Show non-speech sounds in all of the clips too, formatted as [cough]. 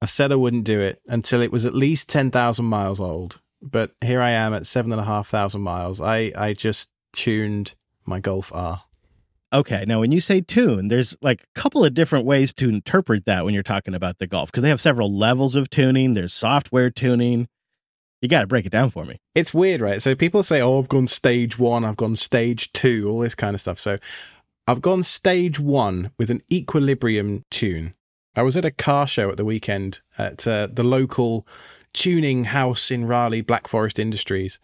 I said I wouldn't do it until it was at least 10,000 miles old. But here I am at 7,500 miles. I, I just tuned my Golf R. Okay, now when you say tune, there's like a couple of different ways to interpret that when you're talking about the Golf because they have several levels of tuning. There's software tuning. You got to break it down for me. It's weird, right? So people say, oh, I've gone stage one, I've gone stage two, all this kind of stuff. So I've gone stage one with an equilibrium tune. I was at a car show at the weekend at uh, the local tuning house in Raleigh, Black Forest Industries.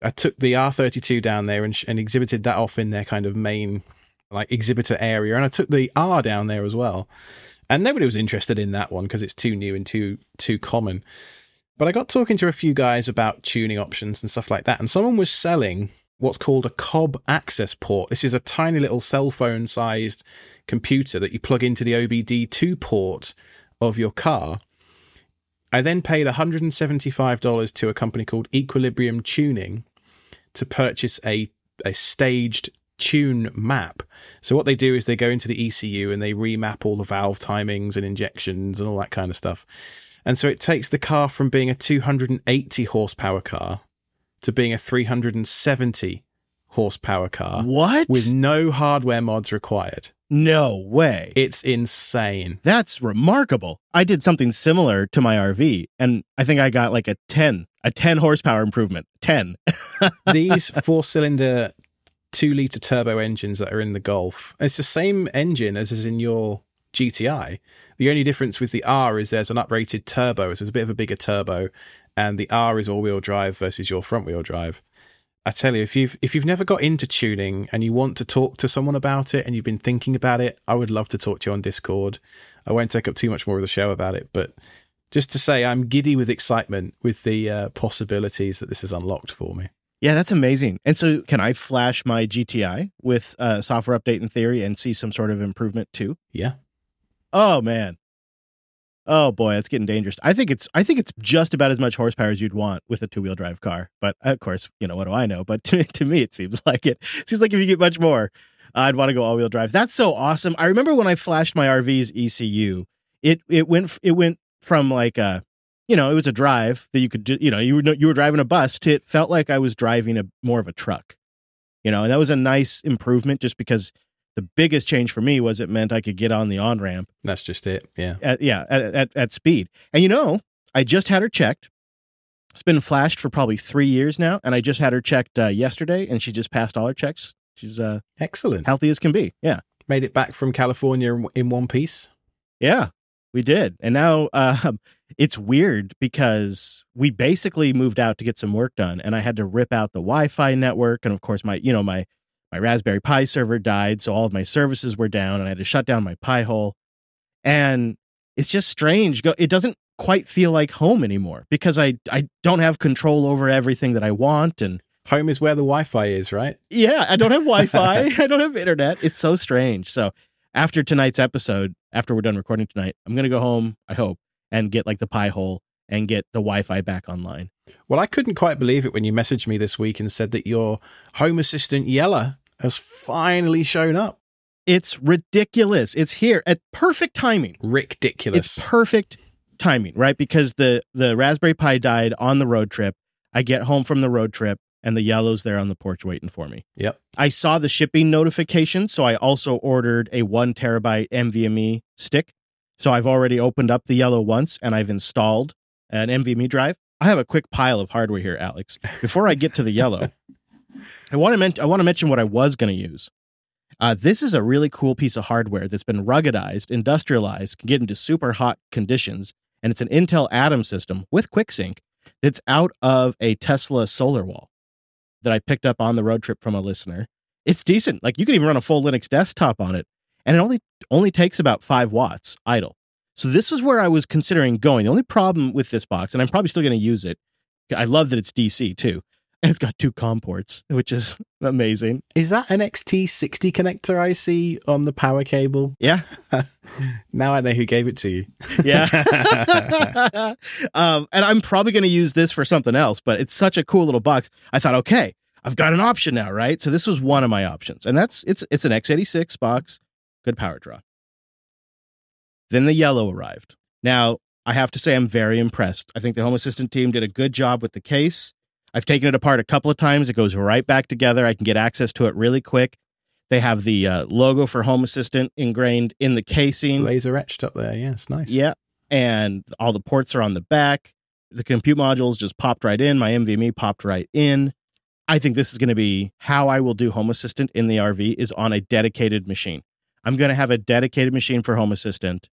I took the R32 down there and, and exhibited that off in their kind of main like exhibitor area, and I took the R down there as well. And nobody was interested in that one because it's too new and too too common. But I got talking to a few guys about tuning options and stuff like that, and someone was selling what's called a COBB Accessport. This is a tiny little cell phone sized computer that you plug into the OBD2 port of your car. I then paid $175 to a company called Equilibrium Tuning to purchase a, a staged tune map. So what they do is they go into the ECU and they remap all the valve timings and injections and all that kind of stuff. And so it takes the car from being a 280 horsepower car to being a 370 horsepower car. What? With no hardware mods required. No way. It's insane. That's remarkable. I did something similar to my RV and I think I got like a 10, a 10 horsepower improvement. 10. [laughs] These four cylinder two liter turbo engines that are in the Golf. It's the same engine as is in your GTI. The only difference with the R is there's an uprated turbo, so it's a bit of a bigger turbo, and the R is all wheel drive versus your front wheel drive. I tell you, if you've if you've never got into tuning and you want to talk to someone about it and you've been thinking about it, I would love to talk to you on Discord. I won't take up too much more of the show about it, but just to say, I'm giddy with excitement with the uh, possibilities that this has unlocked for me. Yeah, that's amazing. And so, can I flash my GTI with uh, software update in theory and see some sort of improvement too? Yeah. Oh man. Oh boy, it's getting dangerous. I think it's I think it's just about as much horsepower as you'd want with a two wheel drive car. But uh, of course, you know what do I know? But [laughs] to, to me, it seems like it. it seems like if you get much more, I'd want to go all wheel drive. That's so awesome. I remember when I flashed my RV's ECU, it it went it went from like a you know, it was a drive that you could, you know, you were you were driving a bus. To, it felt like I was driving a more of a truck, you know, and that was a nice improvement. Just because the biggest change for me was it meant I could get on the on ramp. That's just it. Yeah, at, yeah, at, at, at speed. And you know, I just had her checked. It's been flashed for probably three years now, and I just had her checked uh, yesterday, and she just passed all her checks. She's uh, excellent, healthy as can be. Yeah, made it back from California in one piece. Yeah, we did. And now uh, [laughs] it's weird because we basically moved out to get some work done and I had to rip out the Wi-Fi network and of course my you know my my Raspberry Pi server died so all of my services were down and I had to shut down my Pi-hole. And it's just strange. It doesn't quite feel like home anymore because I I don't have control over everything that I want and home is where the Wi-Fi is, right? Yeah, I don't have Wi-Fi. [laughs] I don't have internet. It's so strange. So after tonight's episode, after we're done recording tonight, I'm going to go home, I hope, and get like the Pi-hole and get the Wi-Fi back online. Well, I couldn't quite believe it when you messaged me this week and said that your home assistant Yellow has finally shown up. It's ridiculous. It's here at perfect timing. Ridiculous. It's perfect timing, right? Because the the Raspberry Pi died on the road trip. I get home from the road trip and the Yellow's there on the porch waiting for me. Yep. I saw the shipping notification, so I also ordered a one terabyte NVMe stick. So I've already opened up the Yellow once and I've installed an NVMe drive. I have a quick pile of hardware here, Alex. Before I get to the Yellow, I want to men- I want to mention what I was going to use. Uh, this is a really cool piece of hardware that's been ruggedized, industrialized, can get into super hot conditions, and it's an Intel Atom system with QuickSync that's out of a Tesla solar wall that I picked up on the road trip from a listener. It's decent. Like you can even run a full Linux desktop on it, and it only only takes about five watts idle. So this is where I was considering going. The only problem with this box, and I'm probably still going to use it. I love that it's DC too, [laughs] and it's got two COM ports, which is [laughs] amazing. Is that an XT60 connector I see on the power cable? Yeah. [laughs] now I know who gave it to you. yeah. um, and I'm probably going to use this for something else, but it's such a cool little box. I thought, okay, I've got an option now, right? So this was one of my options, and that's it's it's an x86 box, good power draw. Then the Yellow arrived. Now I have to say I'm very impressed. I think the Home Assistant team did a good job with the case. I've taken it apart a couple of times. It goes right back together. I can get access to it really quick. They have the uh, logo for Home Assistant ingrained in the casing. Laser etched up there. Yeah, it's nice. Yeah. And all the ports are on the back. The compute modules just popped right in. My NVMe popped right in. I think this is going to be how I will do Home Assistant in the RV is on a dedicated machine. I'm going to have a dedicated machine for Home Assistant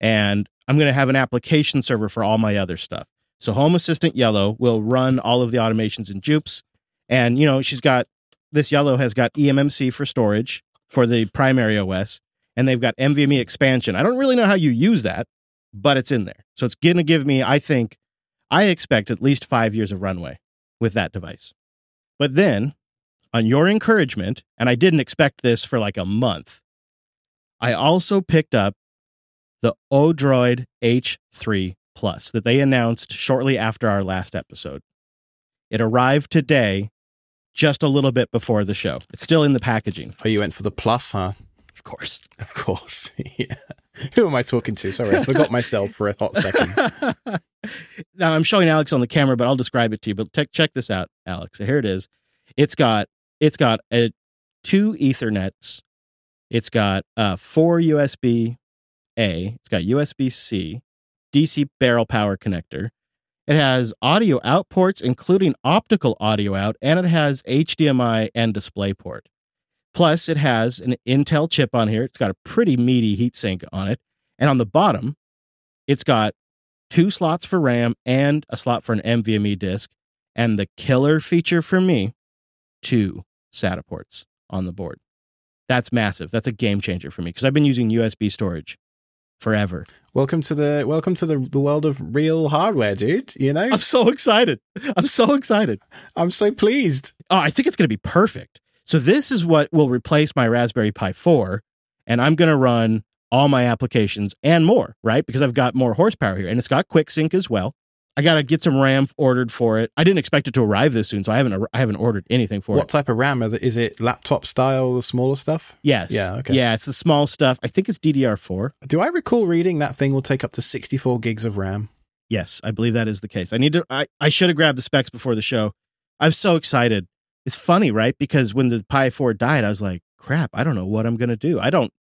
and I'm going to have an application server for all my other stuff. So Home Assistant Yellow will run all of the automations in Jupes. And, you know, she's got this Yellow has got eMMC for storage for the primary OS, and they've got NVMe expansion. I don't really know how you use that, but it's in there. So it's going to give me, I think, I expect at least five years of runway with that device. But then, on your encouragement, and I didn't expect this for like a month, I also picked up the Odroid H3 Plus that they announced shortly after our last episode. It arrived today, just a little bit before the show. It's still in the packaging, Oh, you went for the plus, huh? of course. Of course. [laughs] yeah. Who am I talking to? Sorry, I forgot myself for a hot second. [laughs] now I'm showing Alex on the camera, but I'll describe it to you. But te- check this out, Alex. So here it is. It's got it's got a two Ethernets. It's got uh, four USB A. It's got USB C, DC barrel power connector. It has audio out ports, including optical audio out, and it has HDMI and display port. Plus, it has an Intel chip on here. It's got a pretty meaty heatsink on it. And on the bottom, it's got two slots for RAM and a slot for an NVMe disk. And the killer feature for me, two SATA ports on the board. That's massive. That's a game changer for me because I've been using USB storage forever. welcome to the welcome to the the world of real hardware, dude. You know, I'm so excited. I'm so excited. I'm so pleased. Oh, I think it's going to be perfect. So this is what will replace my Raspberry Pi 4 and I'm going to run all my applications and more, right? Because I've got more horsepower here and it's got quick sync as well. I got to get some RAM ordered for it. I didn't expect it to arrive this soon, so I haven't I haven't ordered anything for What it. What type of RAM is it? Laptop style, the smaller stuff? Yes. Yeah, okay. Yeah, it's the small stuff. I think it's DDR4. Do I recall reading that thing will take up to 64 gigs of RAM? Yes, I believe that is the case. I need to I, I should have grabbed the specs before the show. I'm so excited. It's funny, right? Because when the Pi 4 died, I was like, crap, I don't know what I'm gonna do. I don't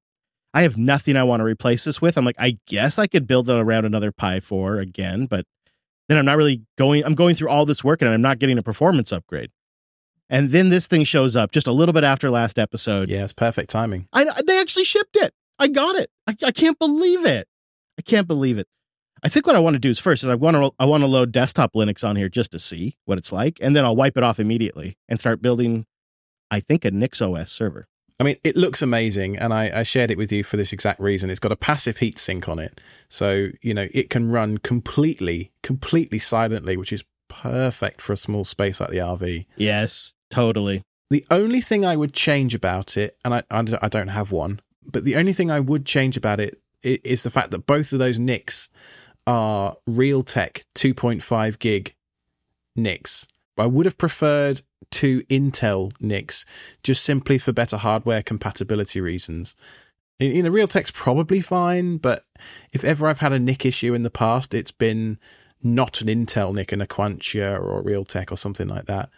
I have nothing I want to replace this with. I'm like, I guess I could build it around another Pi 4 again, but then I'm not really going I'm going through all this work and I'm not getting a performance upgrade. And then this thing shows up just a little bit after last episode. Yeah, it's perfect timing. I, they actually shipped it. I got it. I, I can't believe it. I can't believe it. I think what I want to do is first is I want to I want to load desktop Linux on here just to see what it's like, and then I'll wipe it off immediately and start building. I think a NixOS server. I mean, it looks amazing, and I, I shared it with you for this exact reason. It's got a passive heat sink on it, so you know it can run completely, completely silently, which is perfect for a small space like the RV. Yes, totally. The only thing I would change about it, and I, I, I don't have one, but the only thing I would change about it is the fact that both of those NICs are Realtek 2.5 gig NICs. I would have preferred two Intel NICs just simply for better hardware compatibility reasons. You you know, Realtek's probably fine, but if ever I've had a NIC issue in the past, it's been not an Intel NIC and a Aquantia or a Realtek or something like that.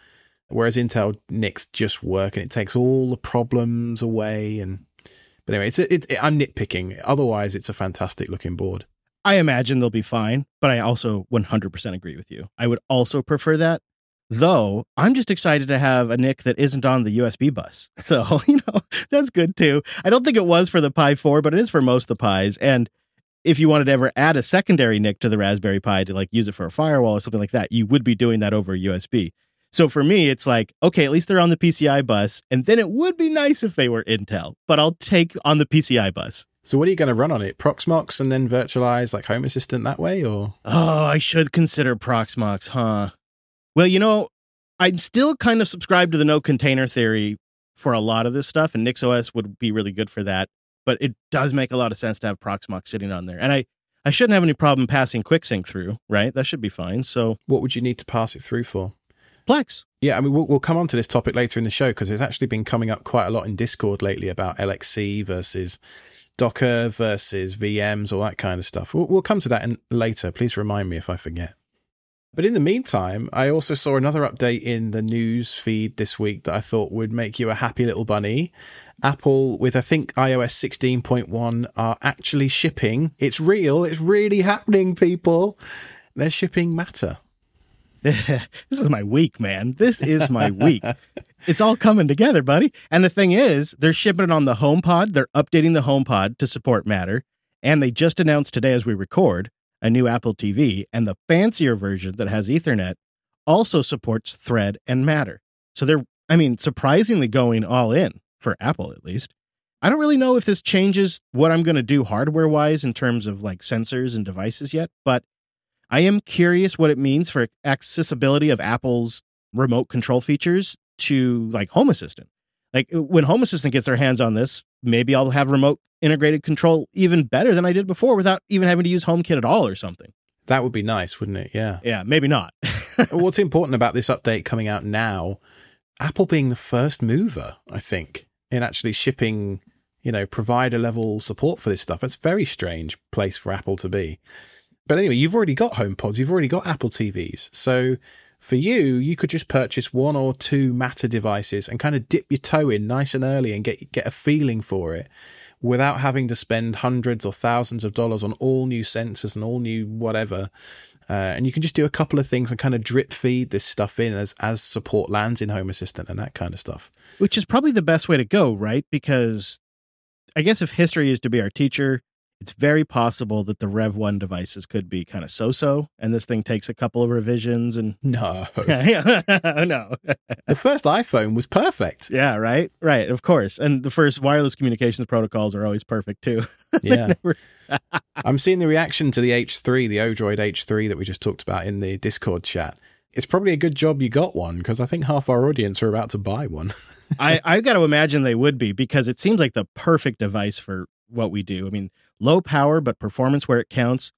Whereas Intel NICs just work and it takes all the problems away. And but anyway, it's a, it, I'm nitpicking. Otherwise, it's a fantastic looking board. I imagine they'll be fine, but I also 100% agree with you. I would also prefer that. Though I'm just excited to have a NIC that isn't on the USB bus. [laughs] So, you know, that's good too. I don't think it was for the Pi 4, but it is for most of the Pis. And if you wanted to ever add a secondary NIC to the Raspberry Pi to like use it for a firewall or something like that, you would be doing that over USB. So for me, it's like, okay, at least they're on the PCI bus. And then it would be nice if they were Intel, but I'll take on the PCI bus. So what are you going to run on it? Proxmox and then virtualize like Home Assistant that way, or Oh, I should consider Proxmox, huh? Well, you know, I'm still kind of subscribed to the no container theory for a lot of this stuff, and NixOS would be really good for that. But it does make a lot of sense to have Proxmox sitting on there. And I, I shouldn't have any problem passing QuickSync through, right? That should be fine. So, what would you need to pass it through for? Plex. Yeah, I mean, we'll, we'll come on to this topic later in the show because it's actually been coming up quite a lot in Discord lately about LXC versus Docker versus VMs, all that kind of stuff. We'll, we'll come to that in, later. Please remind me if I forget. But in the meantime, I also saw another update in the news feed this week that I thought would make you a happy little bunny. Apple, with I think iOS 16.1, are actually shipping. It's real. It's really happening, people. They're shipping Matter. [laughs] this is my week, man. This is my week. it's all coming together, buddy. And the thing is, they're shipping it on the HomePod. They're updating the HomePod to support Matter. And they just announced today, as we record, a new Apple TV. And the fancier version that has Ethernet also supports Thread and Matter. So they're, I mean, surprisingly going all in for Apple, at least. I don't really know if this changes what I'm going to do hardware wise in terms of like sensors and devices yet, but I am curious what it means for accessibility of Apple's remote control features to like Home Assistant. Like when Home Assistant gets their hands on this, maybe I'll have remote integrated control even better than I did before without even having to use HomeKit at all or something. That would be nice, wouldn't it? Yeah. [laughs] Yeah, maybe not. [laughs] What's important about this update coming out now, Apple being the first mover, I think, in actually shipping, you know, provider level support for this stuff. It's a very strange place for Apple to be. But anyway, you've already got HomePods, you've already got Apple TVs. So for you, you could just purchase one or two Matter devices and kind of dip your toe in nice and early and get get a feeling for it without having to spend hundreds or thousands of dollars on all new sensors and all new whatever. Uh, and you can just do a couple of things and kind of drip feed this stuff in as as support lands in Home Assistant and that kind of stuff. Which is probably the best way to go, right? Because I guess if history is to be our teacher, it's very possible that the Rev 1 devices could be kind of so so, and this thing takes a couple of revisions and. No. [laughs] [laughs] no. the first iPhone was perfect. Yeah, right? Right, of course. And the first wireless communications protocols are always perfect too. [laughs] yeah. I'm seeing the reaction to the H3, the Odroid H3 that we just talked about in the Discord chat. It's probably a good job you got one because I think half our audience are about to buy one. I, I got to imagine they would be because it seems like the perfect device for what we do. I mean, low power, but performance where it counts,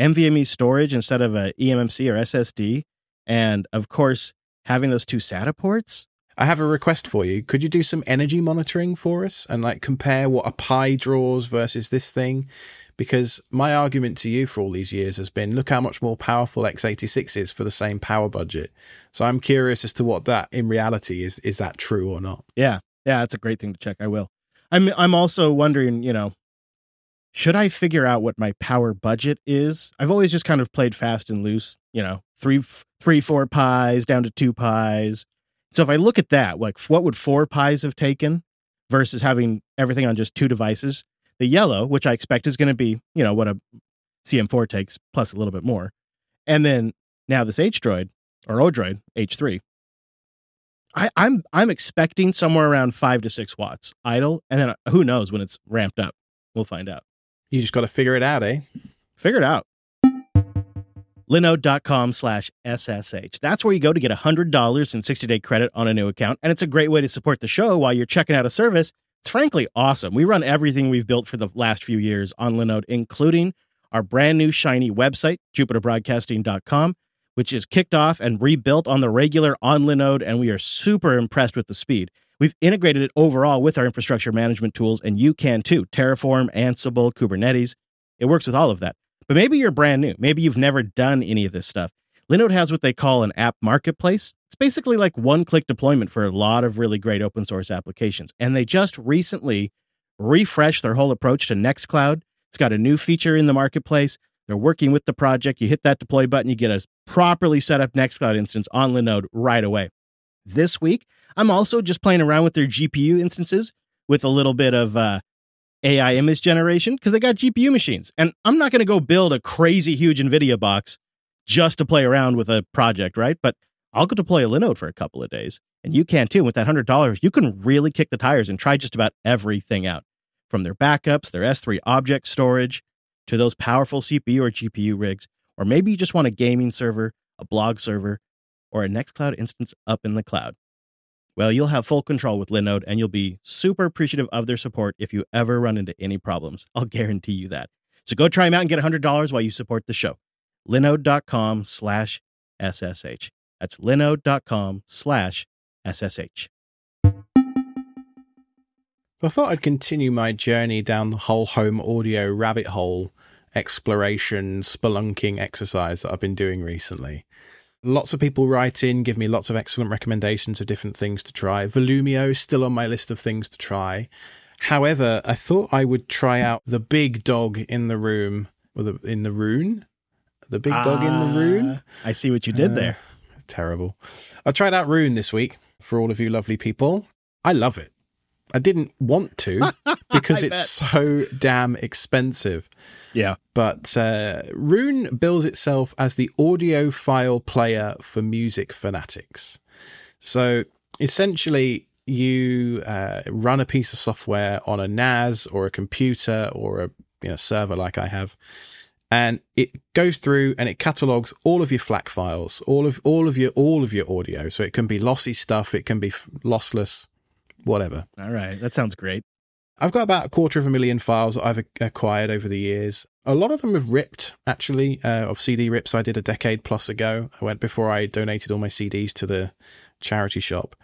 NVMe storage instead of a eMMC or SSD, and of course, having those two SATA ports. I have a request for you. Could you do some energy monitoring for us and like compare what a Pi draws versus this thing? Because my argument to you for all these years has been look how much more powerful x86 is for the same power budget. So I'm curious as to what that in reality is. Is that true or not? Yeah. Yeah, that's a great thing to check. I will. I'm I'm also wondering, you know, should I figure out what my power budget is? I've always just kind of played fast and loose, you know, three, three, four pies down to two pies. So if I look at that, like what would four pies have taken versus having everything on just two devices? The yellow, which I expect is going to be, you know, what a CM4 takes plus a little bit more. And then now this H Droid or O droid, H3. I, I'm I'm expecting somewhere around five to six watts idle, and then uh, who knows when it's ramped up. We'll find out. You just got to figure it out, eh? Figure it out. Linode.com slash SSH. That's where you go to get $100 in 60 day credit on a new account. And it's a great way to support the show while you're checking out a service. It's frankly awesome. We run everything we've built for the last few years on Linode, including our brand new shiny website, jupiterbroadcasting.com, which is kicked off and rebuilt on the regular on Linode. And we are super impressed with the speed. We've integrated it overall with our infrastructure management tools, and you can too Terraform, Ansible, Kubernetes. It works with all of that. But maybe you're brand new. Maybe you've never done any of this stuff. Linode has what they call an app marketplace. It's basically like one click deployment for a lot of really great open source applications. And they just recently refreshed their whole approach to Nextcloud. It's got a new feature in the marketplace. They're working with the project. You hit that deploy button, you get a properly set up Nextcloud instance on Linode right away. This week, I'm also just playing around with their GPU instances with a little bit of uh, AI image generation because they got GPU machines. And I'm not going to go build a crazy huge NVIDIA box just to play around with a project, right? But I'll go deploy a Linode for a couple of days. And you can too. With that $100, you can really kick the tires and try just about everything out from their backups, their S3 object storage, to those powerful CPU or GPU rigs. Or maybe you just want a gaming server, a blog server, or a Nextcloud instance up in the cloud. Well, you'll have full control with Linode and you'll be super appreciative of their support if you ever run into any problems. [laughs] I'll guarantee you that. So go try them out and get $100 while you support the show. Linode.com slash SSH. That's linode.com slash SSH. I thought I'd continue my journey down the whole home audio rabbit hole exploration, spelunking exercise that I've been doing recently. Lots of people write in, give me lots of excellent recommendations of different things to try. Volumio is still on my list of things to try. However, I thought I would try out the big dog in the room, or the, in the Roon. The big dog in the Roon. Ah, I see what you did Uh, there. Terrible. I tried out Roon this week for all of you lovely people. I love it. I didn't want to [laughs] because it's so damn expensive. Yeah. But uh, Roon bills itself as the audiophile player for music fanatics. So essentially, you uh, run a piece of software on a NAS or a computer or a you know, server like I have, and it goes through and it catalogs all of your FLAC files, all of all of your all of your audio. So it can be lossy stuff, it can be f- lossless, whatever. All right. That sounds great. I've got about a quarter of a million files that I've acquired over the years. A lot of them have ripped, actually, uh, of CD rips I did a decade plus ago. I went before I donated all my CDs to the charity shop.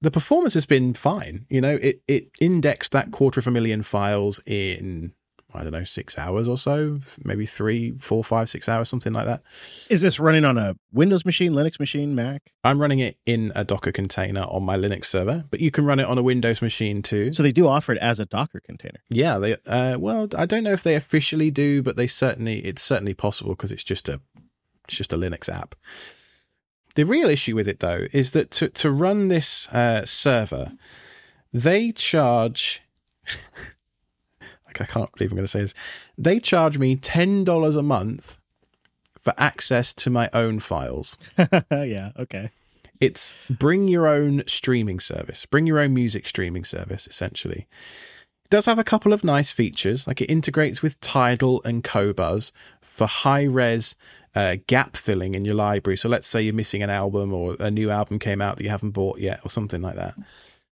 The performance has been fine. You know, it, it indexed that quarter of a million files in, I don't know, six hours or so, maybe three, four, five, six hours, something like that. Is this running on a Windows machine, Linux machine, Mac? I'm running it in a Docker container on my Linux server, but you can run it on a Windows machine too. So they do offer it as a Docker container. Yeah, they. Uh, well, I don't know if they officially do, but they certainly. It's certainly possible because it's just a, it's just a Linux app. The real issue with it, though, is that to to run this uh, server, they charge. [laughs] I can't believe I'm going to say this. They charge me ten dollars a month for access to my own files. [laughs] yeah. Okay. It's bring your own streaming service, bring your own music streaming service, essentially. It does have a couple of nice features, like it integrates with Tidal and Qobuz for high res uh, gap filling in your library. So let's say you're missing an album or a new album came out that you haven't bought yet or something like that.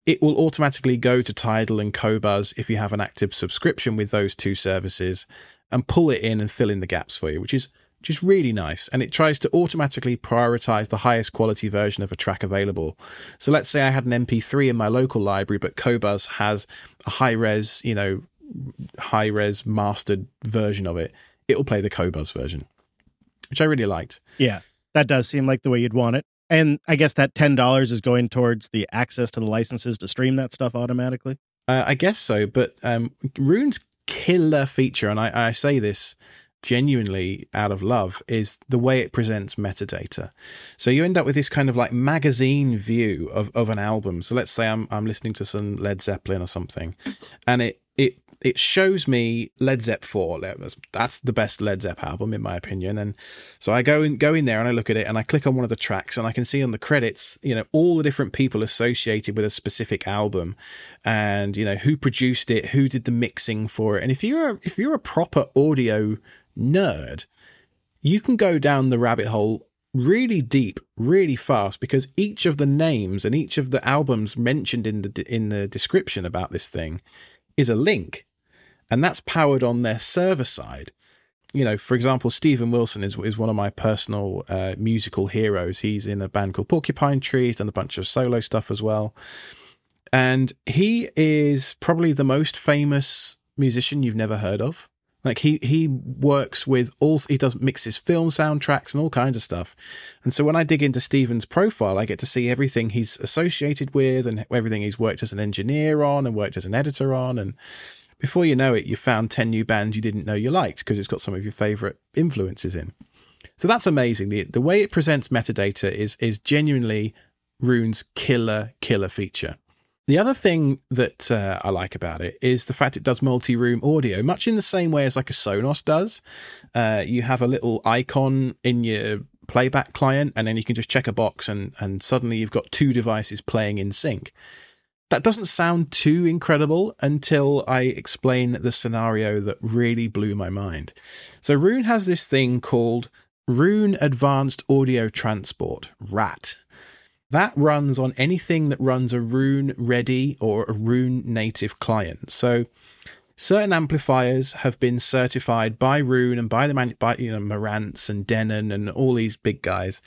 It will automatically go to Tidal and Qobuz if you have an active subscription with those two services and pull it in and fill in the gaps for you, which is which is really nice. And it tries to automatically prioritize the highest quality version of a track available. So let's say I had an MP3 in my local library, but Qobuz has a high res, you know, high res mastered version of it. It will play the Qobuz version, which I really liked. Yeah. That does seem like the way you'd want it. And I guess that $10 is going towards the access to the licenses to stream that stuff automatically. Uh, I guess so, but um, Roon's killer feature, and I, I say this genuinely out of love, is the way it presents metadata. So you end up with this kind of like magazine view of, of an album. So let's say I'm I'm listening to some Led Zeppelin or something, and it it it shows me Led Zepp 4. That's the best Led Zepp album in my opinion. And so I go in go in there and I look at it and I click on one of the tracks and I can see on the credits, you know, all the different people associated with a specific album and you know who produced it, who did the mixing for it. And if you're a, if you're a proper audio nerd, you can go down the rabbit hole really deep, really fast because each of the names and each of the albums mentioned in the in the description about this thing is a link, and that's powered on their server side. You know, for example, Steven Wilson is is one of my personal uh, musical heroes. He's in a band called Porcupine Tree. He's done a bunch of solo stuff as well, and he is probably the most famous musician you've never heard of. Like he he works with all he does mixes film soundtracks and all kinds of stuff. And so when I dig into Steven's profile, I get to see everything he's associated with and everything he's worked as an engineer on and worked as an editor on and before you know it, you found 10 new bands you didn't know you liked because it's got some of your favorite influences in. So that's amazing. The the way it presents metadata is is genuinely Roon's killer killer feature. The other thing that uh, I like about it is the fact it does multi-room audio, much in the same way as like a Sonos does. Uh, you have a little icon in your playback client, and then you can just check a box, and and suddenly you've got two devices playing in sync. That doesn't sound too incredible until I explain the scenario that really blew my mind. So Roon has this thing called Roon Advanced Audio Transport, RAAT. That runs on anything that runs a Roon ready or a Roon native client. So certain amplifiers have been certified by Roon and by the man, by you know Marantz and Denon and all these big guys.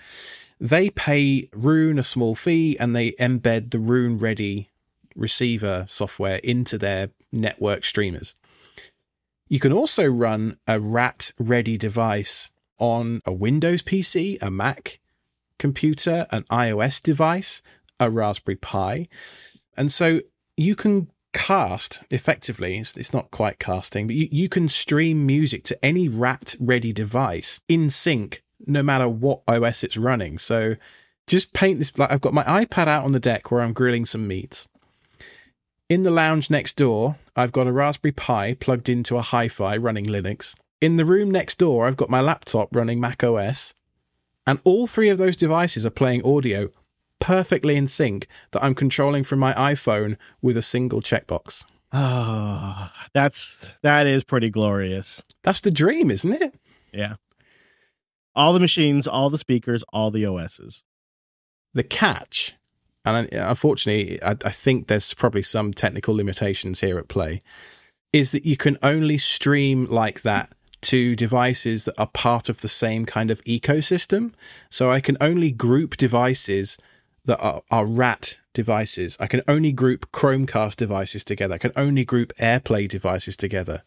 They pay Roon a small fee and they embed the Roon ready receiver software into their network streamers. You can also run a RAAT ready device on a Windows PC, a Mac computer, an iOS device, a Raspberry Pi. And so you can cast effectively, it's, it's not quite casting, but you, you can stream music to any RAAT ready device in sync, no matter what OS it's running. So just paint this like I've got my iPad out on the deck where I'm grilling some meats. In the lounge next door, I've got a Raspberry Pi plugged into a hi fi running Linux. In the room next door, I've got my laptop running Mac OS. And all three of those devices are playing audio perfectly in sync that I'm controlling from my iPhone with a single checkbox. Oh, that's that is pretty glorious. That's the dream, isn't it? Yeah. All the machines, all the speakers, all the OSs. The catch, and unfortunately, I, I think there's probably some technical limitations here at play, is that you can only stream like that to devices that are part of the same kind of ecosystem. So I can only group devices that are, are RAAT devices. I can only group Chromecast devices together. I can only group AirPlay devices together.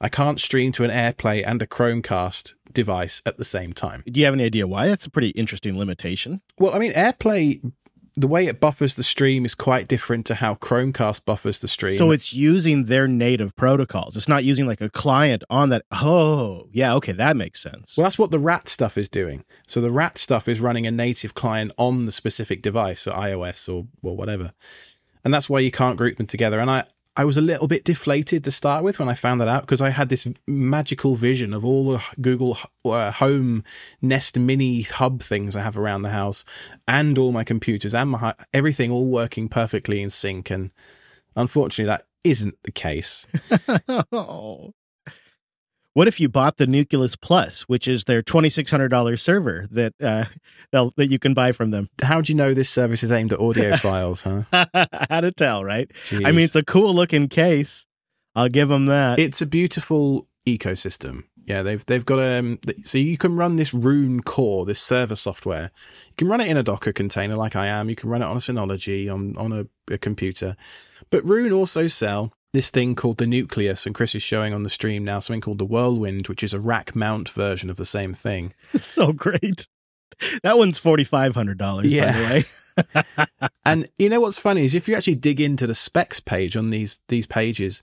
I can't stream to an AirPlay and a Chromecast device at the same time. Do you have any idea why? That's a pretty interesting limitation. Well, I mean, AirPlay the way it buffers the stream is quite different to how Chromecast buffers the stream. So it's using their native protocols. It's not using like a client on that. Oh, yeah, okay, that makes sense. Well, that's what the RAAT stuff is doing. So the RAAT stuff is running a native client on the specific device, so iOS or, or whatever. And that's why you can't group them together. And I, I was a little bit deflated to start with when I found that out because I had this magical vision of all the Google uh, Home Nest Mini hub things I have around the house, and all my computers and my everything all working perfectly in sync. And unfortunately, that isn't the case. [laughs] oh. What if you bought the Nucleus Plus, which is their twenty six hundred dollars server that uh, that you can buy from them? How do you know this service is aimed at audio [laughs] files? Huh? [laughs] How to tell, right? Jeez. I mean, it's a cool looking case. I'll give them that. It's a beautiful ecosystem. Yeah, they've they've got um so you can run this Roon core, this server software. You can run it in a Docker container like I am. You can run it on a Synology on on a, a computer. But Roon also sell this thing called the Nucleus, and Chris is showing on the stream now something called the Whirlwind, which is a rack mount version of the same thing. [laughs] so great. That one's forty five hundred dollars, yeah. by the way. [laughs] [laughs] and you know what's funny is if you actually dig into the specs page on these these pages,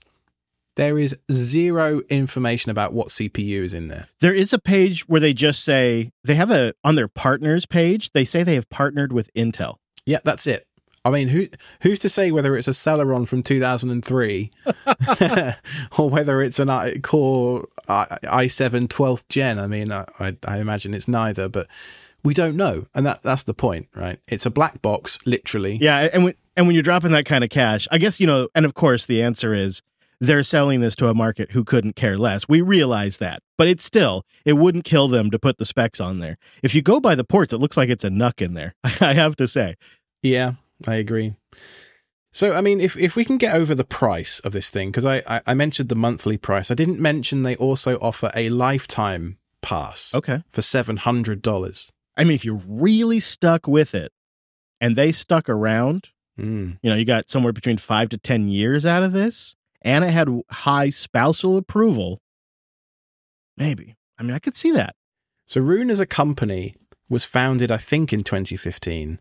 there is zero information about what CPU is in there. There is a page where they just say they have a on their partners page. They say they have partnered with Intel. Yeah, that's it. I mean, who who's to say whether it's a Celeron from 2003 [laughs] or whether it's an I, Core i7 12th gen? I mean, I, I imagine it's neither, but we don't know, and that that's the point, right? It's a black box, literally. Yeah, and when and when you're dropping that kind of cash, I guess you know, and of course the answer is they're selling this to a market who couldn't care less. We realize that, but it's still it wouldn't kill them to put the specs on there. If you go by the ports, it looks like it's a NUC in there. [laughs] I have to say. Yeah, I agree. So, I mean, if, if we can get over the price of this thing, because I, I, I, mentioned the monthly price, I didn't mention they also offer a lifetime pass. Okay. For $700. I mean, if you're really stuck with it and they stuck around, mm. you know, you got somewhere between five to 10 years out of this, and it had high spousal approval, maybe. I mean, I could see that. So, Roon as a company was founded, I think, in 2015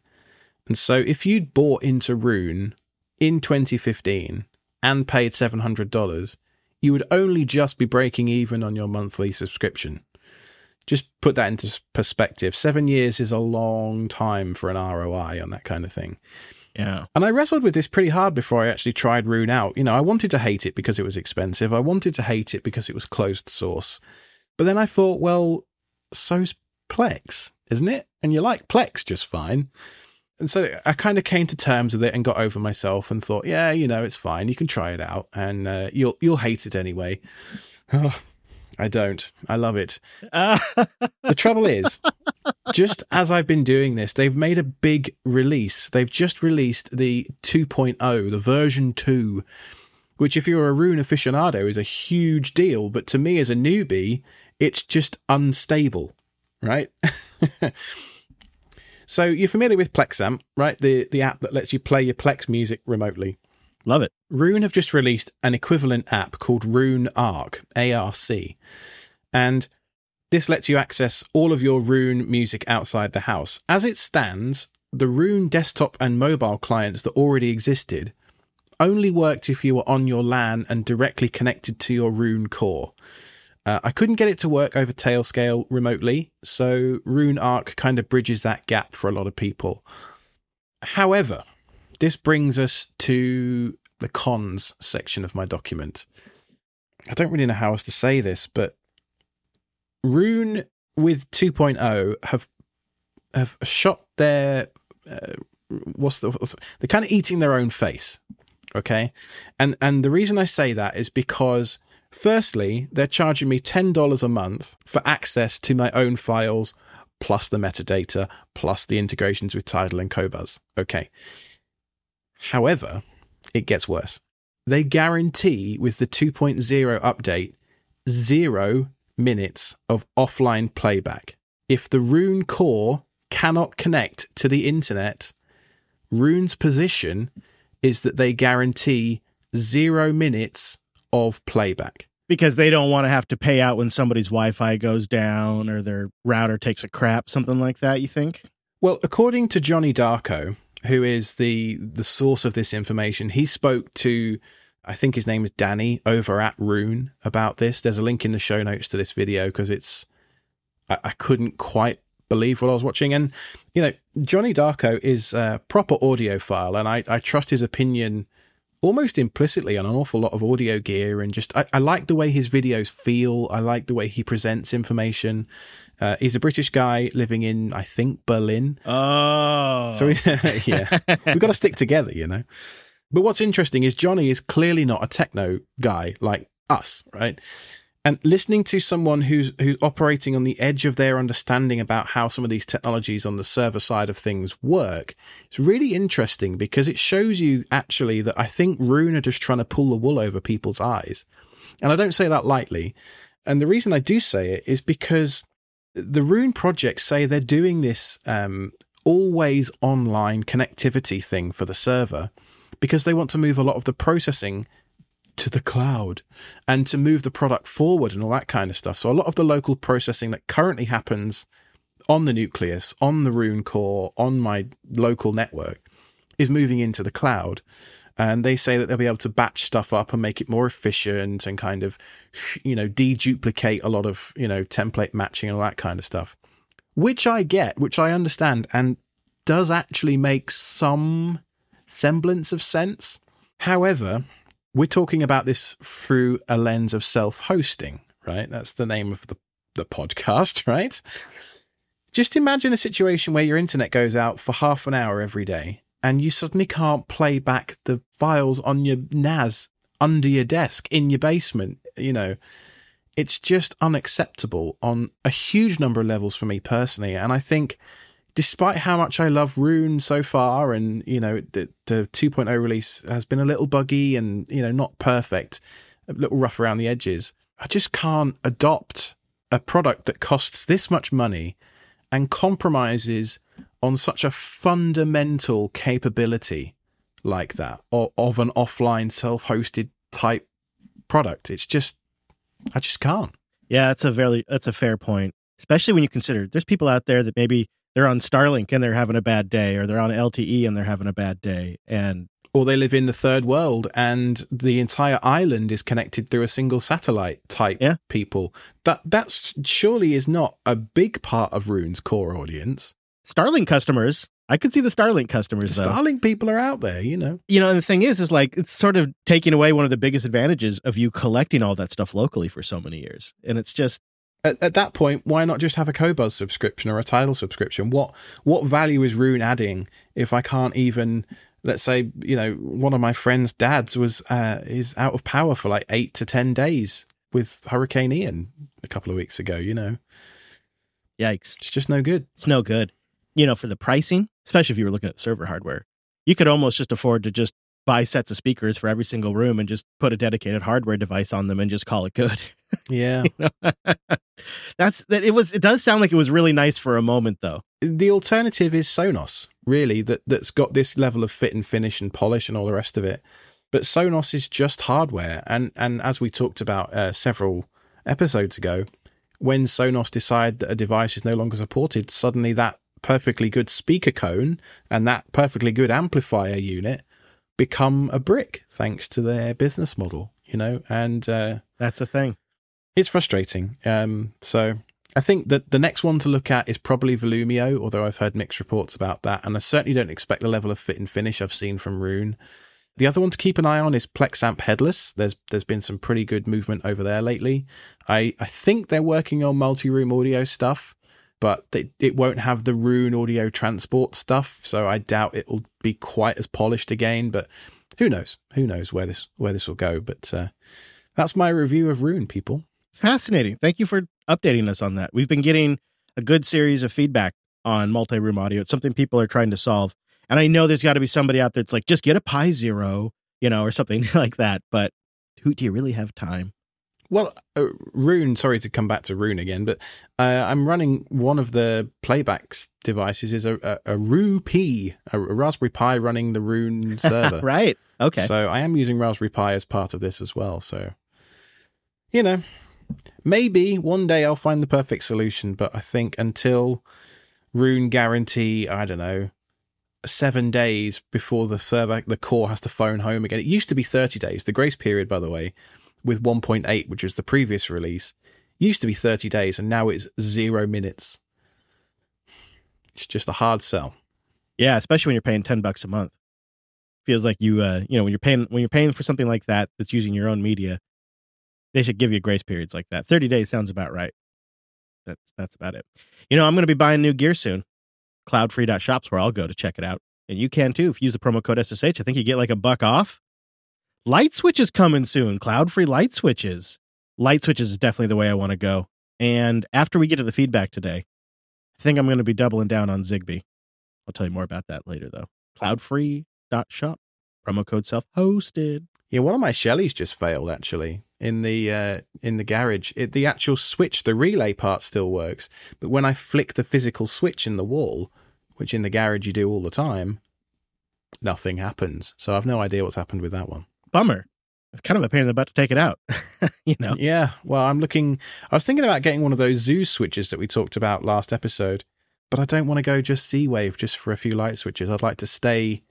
and so if you'd bought into Roon in 2015 and paid $700, you would only just be breaking even on your monthly subscription. Just put that into perspective. Seven years is a long time for an ROI on that kind of thing. Yeah. And I wrestled with this pretty hard before I actually tried Roon out. You know, I wanted to hate it because it was expensive. I wanted to hate it because it was closed source. But then I thought, well, so's Plex, isn't it? And you like Plex just fine. And so I kind of came to terms with it and got over myself and thought, yeah, you know, it's fine. You can try it out, and uh, you'll you'll hate it anyway. Oh, [sighs] I don't. I love it. Uh. [laughs] the trouble is, just as I've been doing this, they've made a big release. They've just released the 2.0, the version 2, which, if you're a Roon aficionado, is a huge deal. But to me, as a newbie, it's just unstable, right? [laughs] So you're familiar with Plexamp, right? The the app that lets you play your Plex music remotely. Love it. Roon have just released an equivalent app called Roon Arc, ARC. And this lets you access all of your Roon music outside the house. As it stands, the Roon desktop and mobile clients that already existed only worked if you were on your LAN and directly connected to your Roon core. Uh, I couldn't get it to work over Tailscale remotely, so Roon Arc kind of bridges that gap for a lot of people. However, this brings us to the cons section of my document. I don't really know how else to say this, but Roon with 2.0 have have shot their uh, what's the what's, they're kind of eating their own face, okay? And and the reason I say that is because firstly, they're charging me $10 a month for access to my own files plus the metadata plus the integrations with Tidal and Qobuz. Okay. However, it gets worse. They guarantee with the 2.0 update zero minutes of offline playback. If the Roon core cannot connect to the internet, Roon's position is that they guarantee zero minutes of playback. Because they don't want to have to pay out when somebody's Wi Fi goes down or their router takes a crap, something like that, you think? Well, according to Johnny Darko, who is the the source of this information, he spoke to I think his name is Danny over at Roon about this. There's a link in the show notes to this video because it's I, I, couldn't quite believe what I was watching. And you know, Johnny Darko is a proper audiophile, and I, I trust his opinion almost implicitly on an awful lot of audio gear and just I, I like the way his videos feel. I like the way he presents information. Uh, he's a British guy living in, I think, Berlin. Oh, so we, [laughs] yeah, we've got to stick together, you know. But what's interesting is Johnny is clearly not a techno guy like us, right? And listening to someone who's who's operating on the edge of their understanding about how some of these technologies on the server side of things work, it's really interesting because it shows you actually that I think Roon are just trying to pull the wool over people's eyes. And I don't say that lightly. And the reason I do say it is because the Roon project say they're doing this um, always online connectivity thing for the server because they want to move a lot of the processing to the cloud and to move the product forward and all that kind of stuff. So a lot of the local processing that currently happens on the nucleus, on the Roon core, on my local network is moving into the cloud. And they say that they'll be able to batch stuff up and make it more efficient and kind of, you know, deduplicate a lot of, you know, template matching and all that kind of stuff, which I get, which I understand and does actually make some semblance of sense. However, we're talking about this through a lens of self hosting, right? That's the name of the, the podcast, [laughs] right? Just imagine a situation where your internet goes out for half an hour every day and you suddenly can't play back the files on your NAS under your desk in your basement. You know, it's just unacceptable on a huge number of levels for me personally. And I think despite how much I love Roon so far, and you know the the 2.0 release has been a little buggy and you know not perfect, a little rough around the edges. I just can't adopt a product that costs this much money and compromises on such a fundamental capability like that or of an offline self-hosted type product. It's just I just can't. Yeah, that's a very that's a fair point. Especially when you consider there's people out there that maybe they're on Starlink and they're having a bad day, or they're on LTE and they're having a bad day, and or they live in the third world and the entire island is connected through a single satellite type yeah. people. That that's surely is not a big part of Roon's core audience. Starlink customers, I could see the Starlink customers. The Starlink people are out there, you know. You know, and the thing is, is like it's sort of taking away one of the biggest advantages of you collecting all that stuff locally for so many years, and it's just at, at, that point, why not just have a Qobuz subscription or a Tidal subscription? What what value is Roon adding if I can't even let's say you know one of my friends' dads was uh, is out of power for like eight to ten days with Hurricane Ian a couple of weeks ago. You know, yikes! It's just no good. It's no good. You know, for the pricing, especially if you were looking at server hardware, you could almost just afford to just buy sets of speakers for every single room and just put a dedicated hardware device on them and just call it good. [laughs] Yeah. [laughs] That's that it was it does sound like it was really nice for a moment though. The alternative is Sonos, really, that that's got this level of fit and finish and polish and all the rest of it. But Sonos is just hardware, and and as we talked about uh, several episodes ago, when Sonos decide that a device is no longer supported, suddenly that perfectly good speaker cone and that perfectly good amplifier unit become a brick thanks to their business model. You know, and uh, That's a thing. it's frustrating. Um, so I think that the next one to look at is probably Volumio, although I've heard mixed reports about that, and I certainly don't expect the level of fit and finish I've seen from Roon. The other one to keep an eye on is Plexamp Headless. There's there's been some pretty good movement over there lately. I, I think they're working on multi-room audio stuff, but they, it won't have the Roon audio transport stuff, so I doubt it will be quite as polished again. But who knows? Who knows where this where this will go? But uh, that's my review of Roon, people. Fascinating. Thank you for updating us on that. We've been getting a good series of feedback on multi room audio. It's something people are trying to solve. And I know there's got to be somebody out there that's like, just get a Pi Zero, you know, or something [laughs] like that. But who do you really have time? Well, uh, Roon, sorry to come back to Roon again, but uh, I'm running one of the playbacks devices is a, a, a Ru P, a, a Raspberry Pi running the Roon [laughs] server. right. Okay. So I am using Raspberry Pi as part of this as well. So, you know, maybe one day I'll find the perfect solution, but I think until Roon guarantee, I don't know, seven days before the server, the core has to phone home again. It used to be 30 days. The grace period, by the way, with 1.8, which was the previous release, used to be 30 days, and now it's zero minutes. It's just a hard sell. yeah, especially when you're paying 10 bucks a month. Feels like you, uh, you know, when you're paying, when you're paying for something like that, that's using your own media, they should give you grace periods like that. 30 days sounds about right. That's, that's about it. You know, I'm going to be buying new gear soon. Cloudfree.shop's where I'll go to check it out. And you can too. If you use the promo code SSH, I think you get like a buck off. Light switches coming soon. Cloud free light switches. Light switches is definitely the way I want to go. And after we get to the feedback today, I think I'm going to be doubling down on Zigbee. I'll tell you more about that later, though. Cloudfree.shop. Promo code self hosted. Yeah, one of my Shellys just failed actually in the uh, in the garage. It, the actual switch, the relay part still works, but when I flick the physical switch in the wall, which in the garage you do all the time, nothing happens. So I've no idea what's happened with that one. Bummer. It's kind of a pain in the butt to take it out. [laughs] you know? Yeah, well, I'm looking. I was thinking about getting one of those Zooz switches that we talked about last episode, but I don't want to go just Z Wave just for a few light switches. I'd like to stay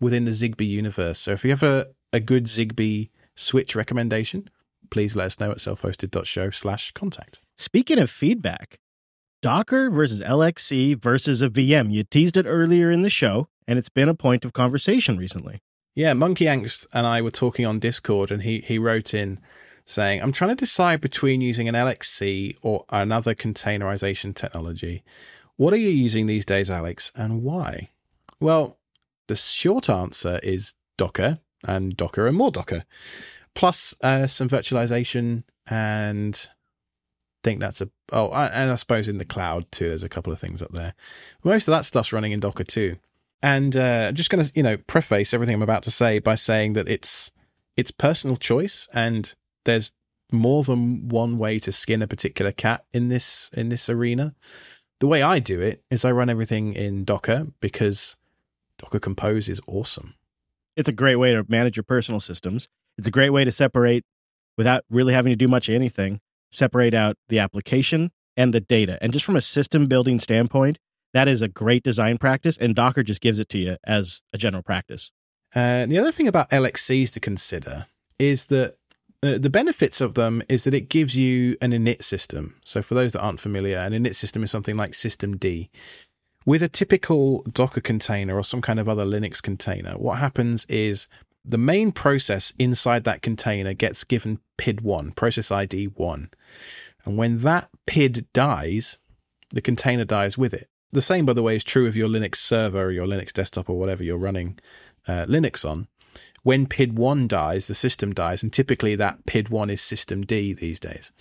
within the Zigbee universe. So if you have a, a good Zigbee switch recommendation, please let us know at selfhosted.show slash contact. Speaking of feedback, Docker versus LXC versus a VM. You teased it earlier in the show, and it's been a point of conversation recently. Yeah, Monkey Angst and I were talking on Discord, and he, he wrote in saying, I'm trying to decide between using an LXC or another containerization technology. What are you using these days, Alex, and why? Well, the short answer is Docker and Docker and more Docker, plus uh, some virtualization and think that's a oh, and I suppose in the cloud too. There's a couple of things up there. Most of that stuff's running in Docker too. And uh, I'm just going to you know preface everything I'm about to say by saying that it's it's personal choice, and there's more than one way to skin a particular cat in this in this arena. The way I do it is I run everything in Docker because Docker Compose is awesome. It's a great way to manage your personal systems. It's a great way to separate without really having to do much of anything, separate out the application and the data. And just from a system building standpoint, that is a great design practice, and Docker just gives it to you as a general practice. Uh, the other thing about LXCs to consider is that uh, the benefits of them is that it gives you an init system. So, for those that aren't familiar, an init system is something like systemd. With a typical Docker container or some kind of other Linux container, what happens is the main process inside that container gets given PID1, process ID 1. And when that PID dies, the container dies with it. The same, by the way, is true of your Linux server or your Linux desktop or whatever you're running uh, Linux on. When PID1 dies, the system dies, and typically that PID1 is systemd these days.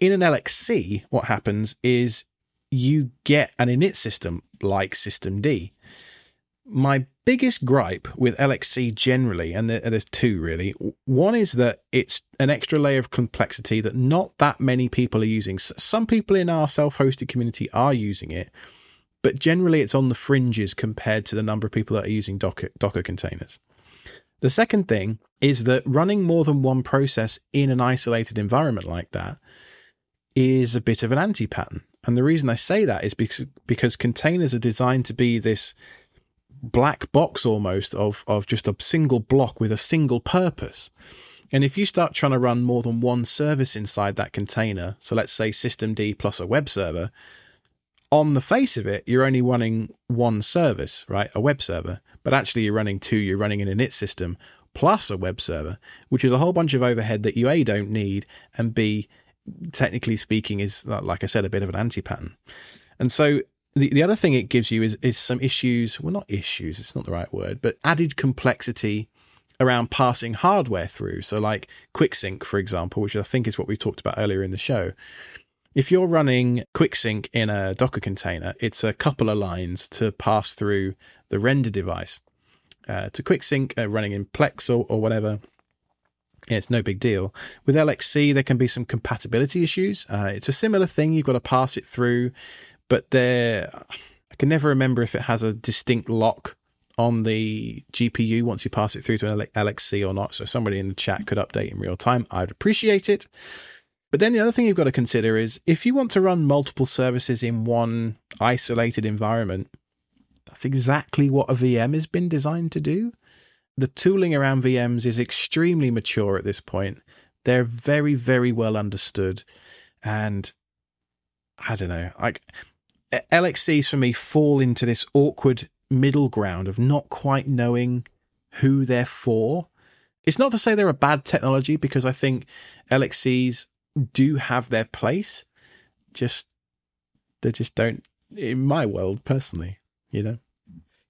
In an LXC, what happens is you get an init system like systemd. My biggest gripe with LXC generally, and there's two really. One is that it's an extra layer of complexity that not that many people are using. Some people in our self hosted community are using it, but generally it's on the fringes compared to the number of people that are using Docker, Docker containers. The second thing is that running more than one process in an isolated environment like that is a bit of an anti pattern. And the reason I say that is because, because containers are designed to be this black box almost of, of just a single block with a single purpose. And if you start trying to run more than one service inside that container, so let's say systemd plus a web server, on the face of it, you're only running one service, right? A web server. But actually, you're running two. You're running an init system plus a web server, which is a whole bunch of overhead that you A, don't need, and B, technically speaking, is, like I said, a bit of an anti pattern. And so the, the other thing it gives you is, is some issues. Well, not issues, it's not the right word, but added complexity around passing hardware through. So, like QuickSync, for example, which I think is what we talked about earlier in the show. If you're running QuickSync in a Docker container, it's a couple of lines to pass through the render device. Uh, to QuickSync uh, running in Plex or, or whatever, it's no big deal. With LXC, there can be some compatibility issues. Uh, it's a similar thing. You've got to pass it through, but there, I can never remember if it has a distinct lock on the GPU once you pass it through to an LXC or not. So somebody in the chat could update in real time. I'd appreciate it. But then the other thing you've got to consider is if you want to run multiple services in one isolated environment, that's exactly what a VM has been designed to do. The tooling around VMs is extremely mature at this point. They're very, very well understood. And I don't know, like LXCs for me fall into this awkward middle ground of not quite knowing who they're for. It's not to say they're a bad technology because I think LXCs do have their place. Just they just don't in my world personally, you know.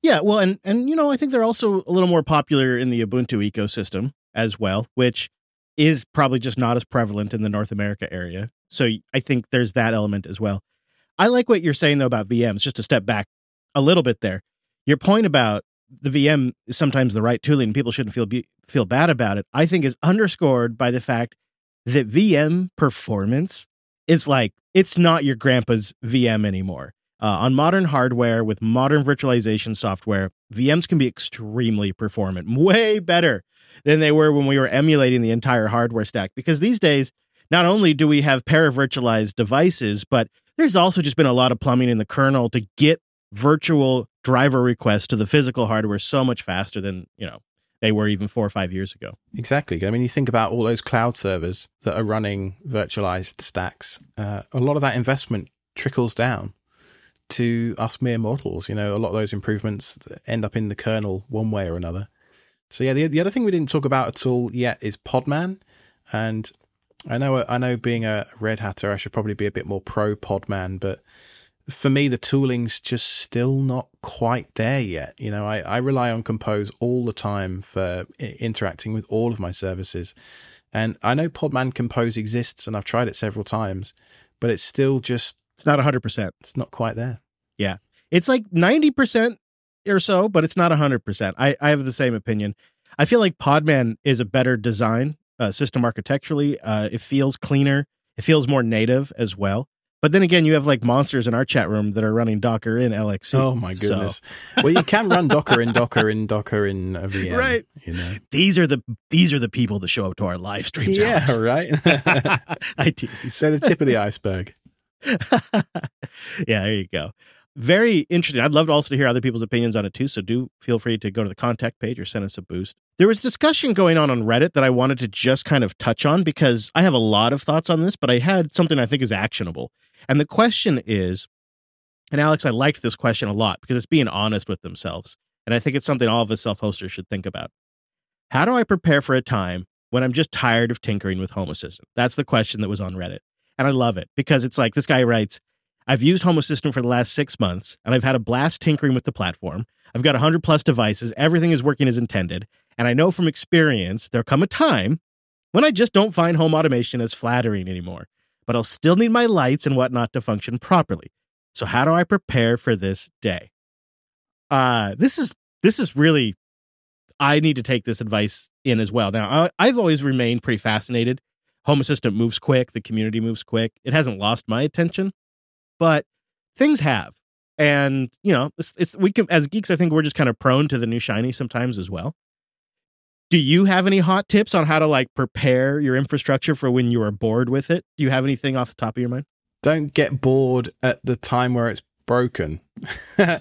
Yeah, well, and and you know, I think they're also a little more popular in the Ubuntu ecosystem as well, which is probably just not as prevalent in the North America area. So I think there's that element as well. I like what you're saying though about VMs. Just to step back a little bit there, your point about the VM is sometimes the right tooling, people shouldn't feel be, feel bad about it. I think is underscored by the fact that VM performance is like it's not your grandpa's VM anymore. Uh, on modern hardware with modern virtualization software, VMs can be extremely performant, way better than they were when we were emulating the entire hardware stack. Because these days, not only do we have para-virtualized devices, but there's also just been a lot of plumbing in the kernel to get virtual driver requests to the physical hardware so much faster than you know they were even four or five years ago. Exactly. I mean, you think about all those cloud servers that are running virtualized stacks. Uh, a lot of that investment trickles down to us mere mortals. You know, a lot of those improvements end up in the kernel one way or another. So yeah, the the other thing we didn't talk about at all yet is Podman, and I know I know being a Red Hatter, I should probably be a bit more pro Podman, but for me, the tooling's just still not quite there yet. You know, I, I rely on Compose all the time for interacting with all of my services. And I know Podman Compose exists and I've tried it several times, but it's still just. It's not 100%. It's not quite there. Yeah. It's like 90% or so, but it's not 100%. I, I have the same opinion. I feel like Podman is a better design uh, system architecturally. Uh, it feels cleaner, it feels more native as well. But then again, you have like monsters in our chat room that are running Docker in LXC. Oh my goodness! So. well, you can run Docker in Docker in Docker in a VM, [laughs] right? You know, these are the these are the people that show up to our live streams. Yeah, Alex. [laughs] right. [laughs] I do. So the tip of the iceberg. yeah, there you go. Very interesting. I'd love to also to hear other people's opinions on it too. So do feel free to go to the contact page or send us a boost. There was discussion going on on Reddit that I wanted to just kind of touch on because I have a lot of thoughts on this, but I had something I think is actionable. And the question is, and Alex, I liked this question a lot because it's being honest with themselves. And I think it's something all of us self hosters should think about. How do I prepare for a time when I'm just tired of tinkering with Home Assistant? That's the question that was on Reddit. And I love it because it's like this guy writes, I've used Home Assistant for the last six months and I've had a blast tinkering with the platform. I've got 100 plus devices. Everything is working as intended. And I know from experience, there'll come a time when I just don't find home automation as flattering anymore but I'll still need my lights and whatnot to function properly. So how do I prepare for this day? Uh, this is this is really I need to take this advice in as well. Now, I, I've always remained pretty fascinated. Home Assistant moves quick, the community moves quick. It hasn't lost my attention, but things have. And, you know, it's, it's we can as geeks I think we're just kind of prone to the new shiny sometimes as well. Do you have any hot tips on how to like prepare your infrastructure for when you are bored with it? Do you have anything off the top of your mind? Don't get bored at the time where it's broken. [laughs] I,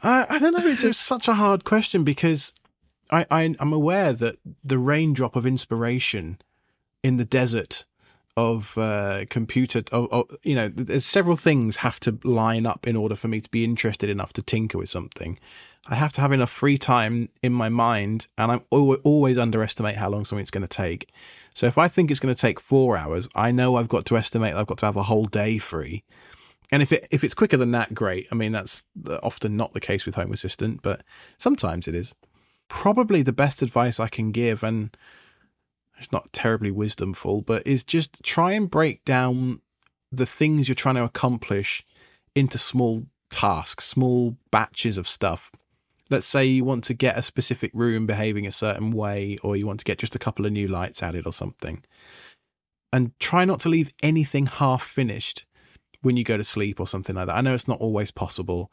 I, don't know. It's a, such a hard question because I, I, I'm aware that the raindrop of inspiration in the desert of uh, computer, of, of, you know, there's several things have to line up in order for me to be interested enough to tinker with something. I have to have enough free time in my mind, and I'm always, underestimate how long something's going to take. So if I think it's going to take four hours, I know I've got to estimate I've got to have a whole day free. And if it if it's quicker than that, great. I mean, that's often not the case with Home Assistant, but sometimes it is. Probably the best advice I can give, and it's not terribly wisdomful, but is just try and break down the things you're trying to accomplish into small tasks, small batches of stuff. Let's say you want to get a specific room behaving a certain way, or you want to get just a couple of new lights added or something. And try not to leave anything half finished when you go to sleep or something like that. I know it's not always possible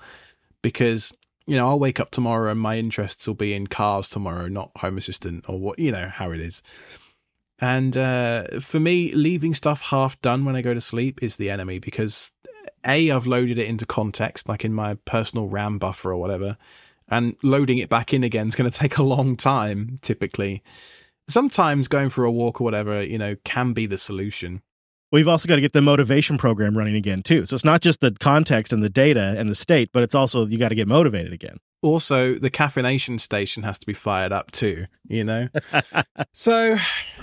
because, you know, I'll wake up tomorrow and my interests will be in cars tomorrow, not Home Assistant or what, you know, how it is. And uh, for me, leaving stuff half done when I go to sleep is the enemy because A, I've loaded it into context, like in my personal RAM buffer or whatever, and loading it back in again is going [laughs] to take a long time, typically. Sometimes going for a walk or whatever, you know, can be the solution. We've also got to get the motivation program running again, too. So it's not just the context and the data and the state, but it's also you got to get motivated again also the caffeination station has to be fired up too, you know? [laughs] so,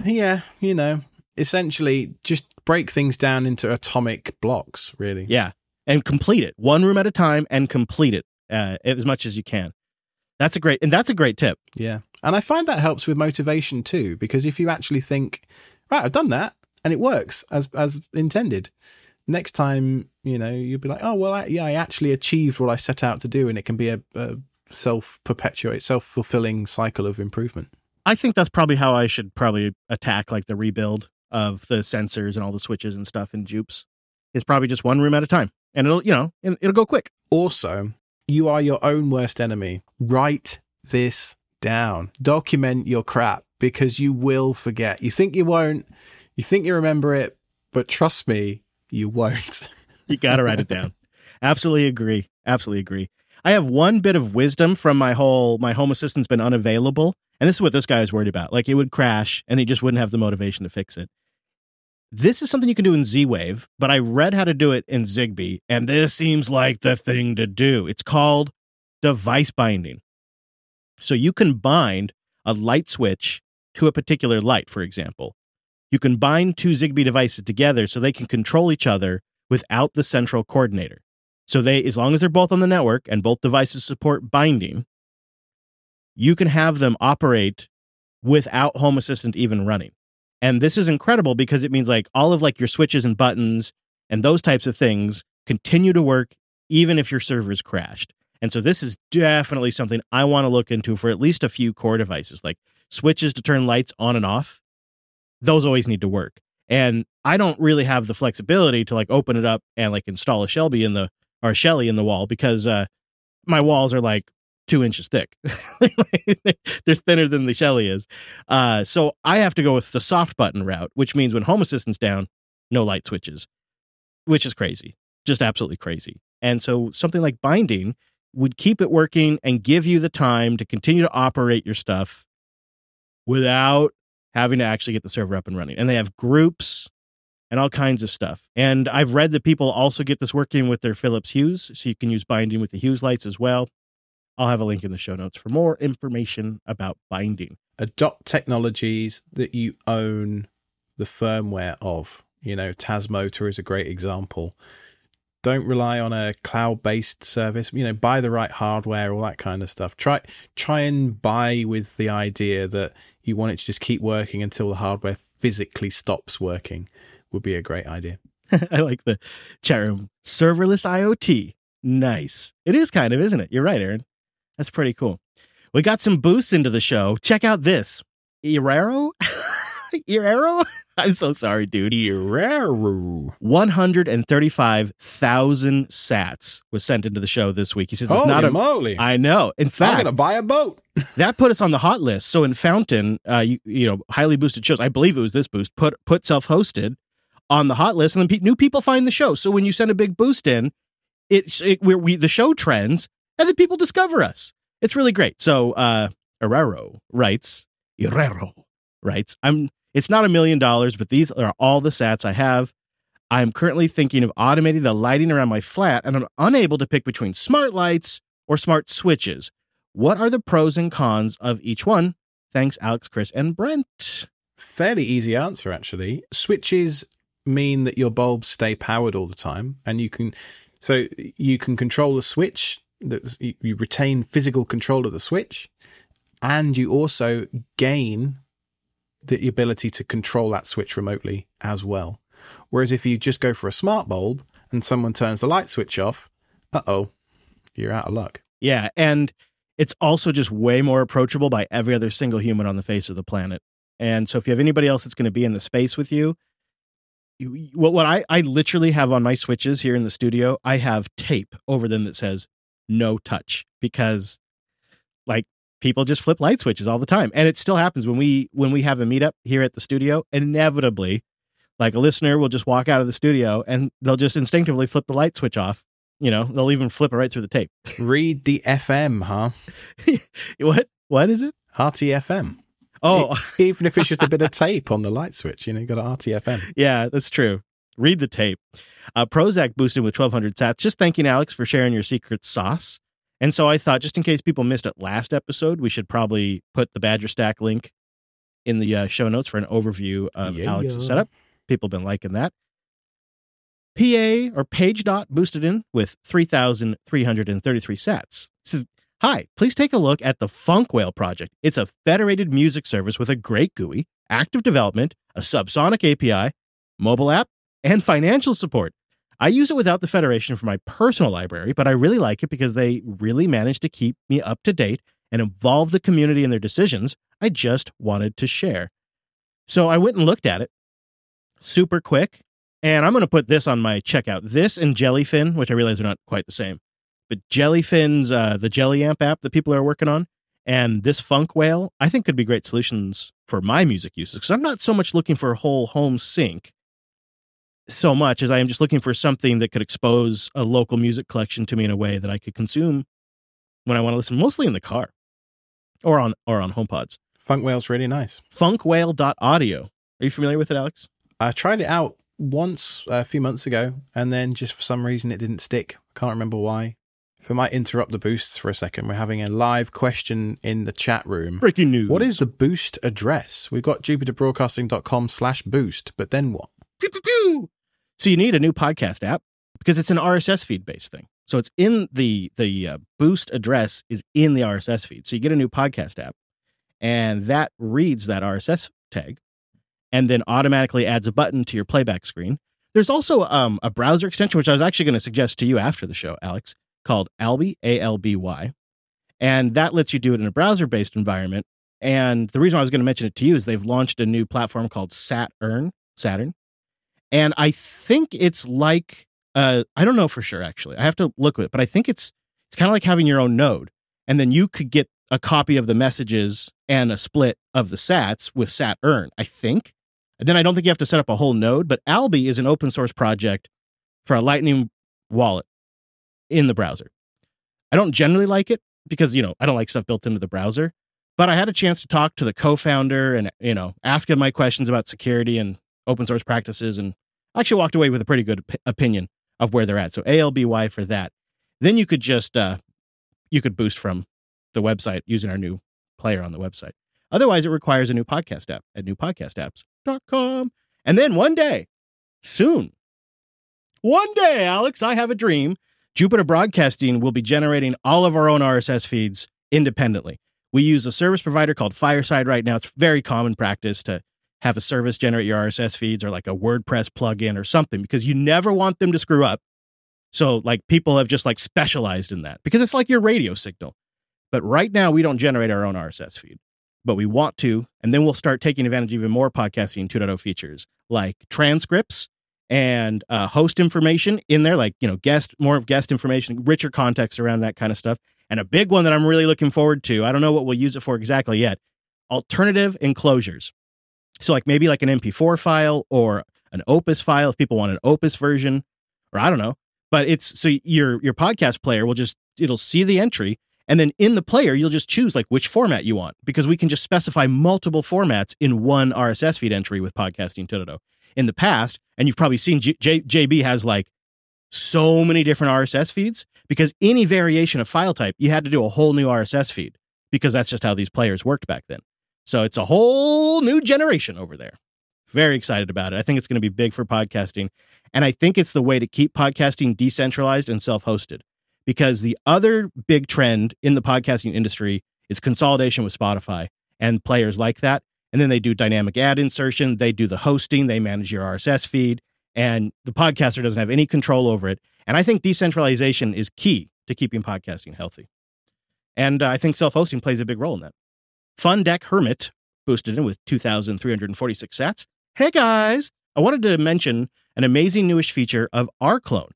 yeah, you know, essentially just break things down into atomic blocks, really. Yeah. And complete it one room at a time and complete it uh, as much as you can. That's a great, and that's a great tip. Yeah. And I find that helps with motivation too, because if you actually think, right, I've done that and it works as, as intended, next time, you know, you'll be like, oh, well, I, yeah, I actually achieved what I set out to do. And it can be a, a self perpetuate, self fulfilling cycle of improvement. I think that's probably how I should probably attack like the rebuild of the sensors and all the switches and stuff in Jupes. It's probably just one room at a time, and it'll you know it'll go quick. Also, you are your own worst enemy. Write this down. Document your crap because you will forget. You think you won't. You think you remember it, but trust me, you won't. [laughs] you got to write it down. Absolutely agree. Absolutely agree. I have one bit of wisdom from my whole my home assistant's been unavailable, and this is what this guy is worried about. Like it would crash, and he just wouldn't have the motivation to fix it. This is something you can do in Z Wave, but I read how to do it in Zigbee, and this seems like the thing to do. It's called device binding. So you can bind a light switch to a particular light, for example. You can bind two Zigbee devices together so they can control each other without the central coordinator. So they, as long as they're both on the network and both devices support binding, you can have them operate without Home Assistant even running. And this is incredible because it means like all of like your switches and buttons and those types of things continue to work even if your server's crashed. And so this is definitely something I want to look into for at least a few core devices, like switches to turn lights on and off. Those always need to work. And I don't really have the flexibility to like open it up and like install a Shelby in the or a Shelly in the wall because uh, my walls are like two inches thick. [laughs] They're thinner than the Shelly is. Uh, so I have to go with the soft button route, which means when Home Assistant's down, no light switches, which is crazy, just absolutely crazy. And so something like binding would keep it working and give you the time to continue to operate your stuff without having to actually get the server up and running. And they have groups and all kinds of stuff. And I've read that people also get this working with their Philips Hues, so you can use binding with the Hues lights as well. I'll have a link in the show notes for more information about binding. Adopt technologies that you own the firmware of. You know, Tasmota is a great example. Don't rely on a cloud-based service. You know, buy the right hardware, all that kind of stuff. Try try and buy with the idea that you want it to just keep working until the hardware physically stops working would be a great idea. [laughs] I like the chat room. Serverless IoT. Nice. It is kind of, isn't it? You're right, Aaron. That's pretty cool. We got some boosts into the show. Check out this. Irero? [laughs] Arrow? [laughs] I'm so sorry, dude. Iraru. 135,000 sats was sent into the show this week. He says it's Holy not a moly. I know. In fact, I'm going to buy a boat. [laughs] that put us on the hot list. So in Fountain, uh, you, you know, highly boosted shows. I believe it was this boost put put self hosted on the hot list, and then pe- new people find the show. So when you send a big boost in, it's it, we we the show trends, and then people discover us. It's really great. So uh, Herrero writes, Herrero writes, I'm. It's not a million dollars, but these are all the sats I have. I am currently thinking of automating the lighting around my flat, and I'm unable to pick between smart lights or smart switches. What are the pros and cons of each one? Thanks, Alex, Chris, and Brent. Fairly easy answer, actually. Switches mean that your bulbs stay powered all the time, and you can so you can control the switch. That you retain physical control of the switch, and you also gain the ability to control that switch remotely as well. Whereas if you just go for a smart bulb and someone turns the light switch off, uh oh, you're out of luck. Yeah, and it's also just way more approachable by every other single human on the face of the planet. And so if you have anybody else that's going to be in the space with you, you what, what I, I literally have on my switches here in the studio, I have tape over them that says no touch because like people just flip light switches all the time. And it still happens when we when we have a meetup here at the studio, inevitably like a listener will just walk out of the studio and they'll just instinctively flip the light switch off. You know, they'll even flip it right through the tape. [laughs] Read the FM, huh? [laughs] what? What is it? RTFM. Oh, Even if it's just a bit of tape on the light switch, you know, you got an RTFM. [laughs] yeah, that's true. Read the tape. Uh, Prozac boosted with 1200 sats. Just thanking Alex for sharing your secret sauce. And so I thought, just in case people missed it last episode, we should probably put the Badger Stack link in the uh, show notes for an overview of Yeah. Alex's setup. People have been liking that. PA or Page Dot boosted in with 3,333 sats. Says, Hi, please take a look at the Funkwhale project. It's a federated music service with a great GUI, active development, a subsonic API, mobile app, and financial support. I use it without the federation for my personal library, but I really like it because they really manage to keep me up to date and involve the community in their decisions. I just wanted to share. So I went and looked at it super quick, and I'm going to put this on my checkout. This and Jellyfin, which I realize are not quite the same, but Jellyfin's uh, the Jelly Amp app that people are working on, and this Funkwhale, I think could be great solutions for my music uses because I'm not so much looking for a whole home sync so much as I am just looking for something that could expose a local music collection to me in a way that I could consume when I want to listen, mostly in the car or on or on HomePods. Funkwhale's really nice. Funkwhale.audio. Are you familiar with it, Alex? I tried it out once uh, a few months ago, and then just for some reason it didn't stick. I can't remember why. If I might interrupt the boosts for a second, we're having a live question in the chat room. Breaking news. What is the boost address? We've got jupiterbroadcasting.com slash boost, but then what? Pew, pew, pew. So you need a new podcast app because it's an RSS feed based thing. So it's in the the uh, boost address is in the RSS feed. So you get a new podcast app, and that reads that RSS tag, and then automatically adds a button to your playback screen. There's also um, a browser extension which I was actually going to suggest to you after the show, Alex, called Alby A L B Y, and that lets you do it in a browser based environment. And the reason I was going to mention it to you is they've launched a new platform called Saturn. Saturn and I think it's like uh, I don't know for sure actually. I have to look at it, but I think it's it's kind of like having your own node, and then you could get a copy of the messages and a split of the Sats with Saturn. I think. And then I don't think you have to set up a whole node, but Alby is an open source project for a Lightning wallet in the browser. I don't generally like it because you know I don't like stuff built into the browser. But I had a chance to talk to the co-founder and you know ask him my questions about security and open source practices and actually walked away with a pretty good op- opinion of where they're at. So ALBY for that. Then you could just uh, you could boost from the website using our new player on the website. Otherwise, it requires a new podcast app at newpodcastapps.com. And then one day, soon, one day, Alex, I have a dream. Jupiter Broadcasting will be generating all of our own RSS feeds independently. We use a service provider called Fireside right now. It's very common practice to have a service generate your RSS feeds or like a WordPress plugin or something because you never want them to screw up. So like people have just like specialized in that because it's like your radio signal. But right now we don't generate our own RSS feed. but we want to. And then we'll start taking advantage of even more podcasting 2.0 features like transcripts and uh, host information in there, like, you know, guest, more guest information, richer context around that kind of stuff. And a big one that I'm really looking forward to, I don't know what we'll use it for exactly yet alternative enclosures. So, like maybe like an MP4 file or an Opus file if people want an Opus version, or I don't know. But it's so your your podcast player will just it'll see the entry and then in the player, you'll just choose like which format you want because we can just specify multiple formats in one RSS feed entry with Podcasting 2.0. In the past, and you've probably seen J- J- JB has like so many different RSS feeds because any variation of file type, you had to do a whole new RSS feed because that's just how these players worked back then. So it's a whole new generation over there. Very excited about it. I think it's going to be big for podcasting. And I think it's the way to keep podcasting decentralized and self hosted because the other big trend in the podcasting industry is consolidation with Spotify and players like that. And then they do dynamic ad insertion, they do the hosting, they manage your RSS feed, and the podcaster doesn't have any control over it. And I think decentralization is key to keeping podcasting healthy. And uh, I think self hosting plays a big role in that. Fun Deck Hermit boosted in with 2,346 sats. Hey guys, I wanted to mention an amazing newish feature of rclone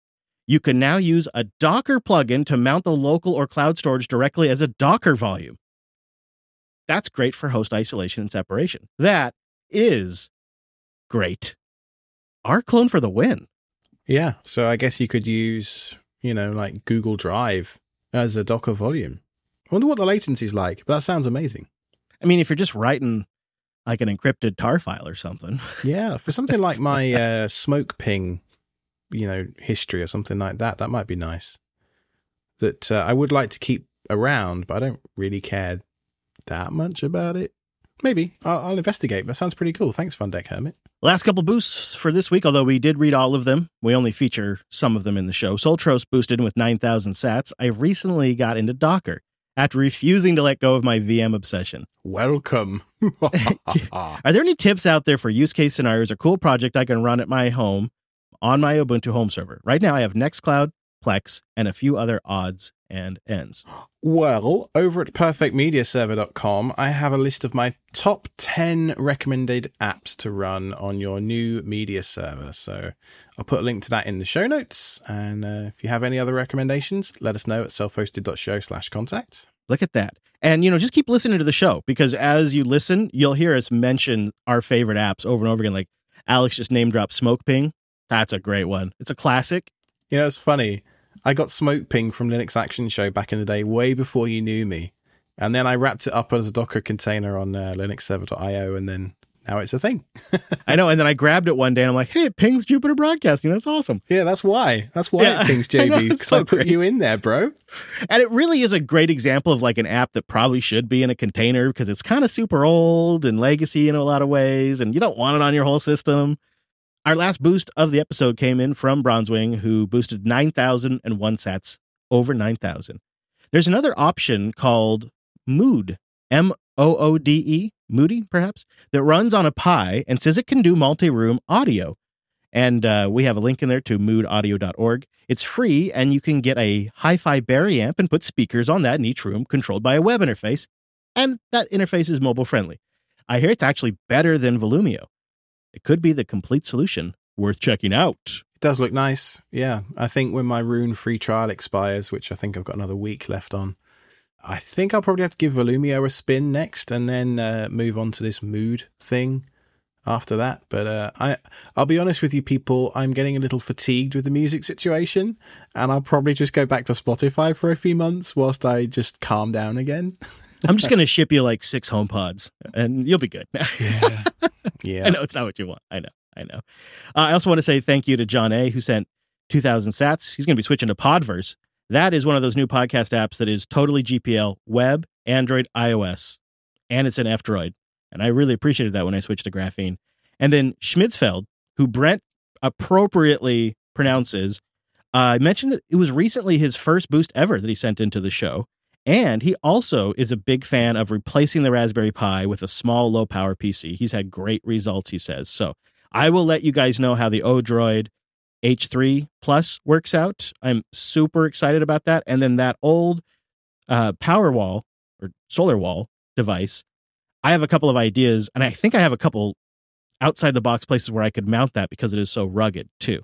you can now use a Docker plugin to mount the local or cloud storage directly as a Docker volume. That's great for host isolation and separation. That is great. rclone for the win. Yeah. So I guess you could use, you know, like Google Drive as a Docker volume. I wonder what the latency is like, but that sounds amazing. I mean, if you're just writing like an encrypted tar file or something. [laughs] Yeah. For something like my uh, SmokePing you know history or something like that. That might be nice. That uh, I would like to keep around, but I don't really care that much about it. Maybe I'll, I'll investigate. That sounds pretty cool. Thanks, Fun Deck Hermit. Last couple boosts for this week, although we did read all of them. We only feature some of them in the show. Soltros boosted with 9,000 sats. I recently got into Docker after refusing to let go of my VM obsession. Welcome. [laughs] [laughs] Are there any tips out there for use case scenarios or cool project I can run at my home on my Ubuntu home server. Right now, I have Nextcloud, Plex, and a few other odds and ends. Well, over at perfectmediaserver.com, I have a list of my top 10 recommended apps to run on your new media server. So I'll put a link to that in the show notes. And uh, if you have any other recommendations, let us know at selfhosted.show slash contact. Look at that. And, you know, just keep listening to the show because as you listen, you'll hear us mention our favorite apps over and over again. Like Alex just name dropped SmokePing. That's a great one. It's a classic. You know, it's funny. I got smoke ping from Linux Action Show back in the day, way before you knew me. And then I wrapped it up as a Docker container on uh, linuxserver.io, and then now it's a thing. [laughs] I know. And then I grabbed it one day and I'm like, hey, it pings Jupiter Broadcasting. That's awesome. Yeah, that's why. That's why yeah, it pings JB. Because [laughs] I, so I put you in there, bro. And it really is a great example of like an app that probably should be in a container because it's kind of super old and legacy in a lot of ways. And you don't want it on your whole system. Our last boost of the episode came in from Bronzewing, who boosted 9,001 sats over 9,000. There's another option called Moode, M O O D E, Moody, perhaps, that runs on a Pi and says it can do multi room audio. And uh, we have a link in there to moodeaudio.org. It's free, and you can get a HiFiBerry amp and put speakers on that in each room controlled by a web interface. And that interface is mobile friendly. I hear it's actually better than Volumio. It could be the complete solution. Worth checking out. It does look nice. Yeah. I think when my Roon free trial expires, which I think I've got another week left on, I think I'll probably have to give Volumio a spin next and then uh, move on to this Moode thing after that. But uh, I, I'll be honest with you, people. I'm getting a little fatigued with the music situation, and I'll probably just go back to Spotify for a few months whilst I just calm down again. [laughs] I'm just gonna ship you like six home pods, and you'll be good. yeah, [laughs] yeah. I know it's not what you want. I know. I know. Uh, I also want to say thank you to John A, who sent 2,000 sats. He's going to be switching to Podverse. That is one of those new podcast apps that is totally GPL, web, Android, iOS, and it's an F Droid. And I really appreciated that when I switched to Graphene. And then Schmitzfeld, who Brent appropriately pronounces, uh, mentioned that it was recently his first boost ever that he sent into the show. And he also is a big fan of replacing the Raspberry Pi with a small low power PC. He's had great results, he says. So I will let you guys know how the Odroid H3 Plus works out. I'm super excited about that. And then that old uh, Powerwall or Solar Wall device, I have a couple of ideas, and I think I have a couple outside the box places where I could mount that because it is so rugged too.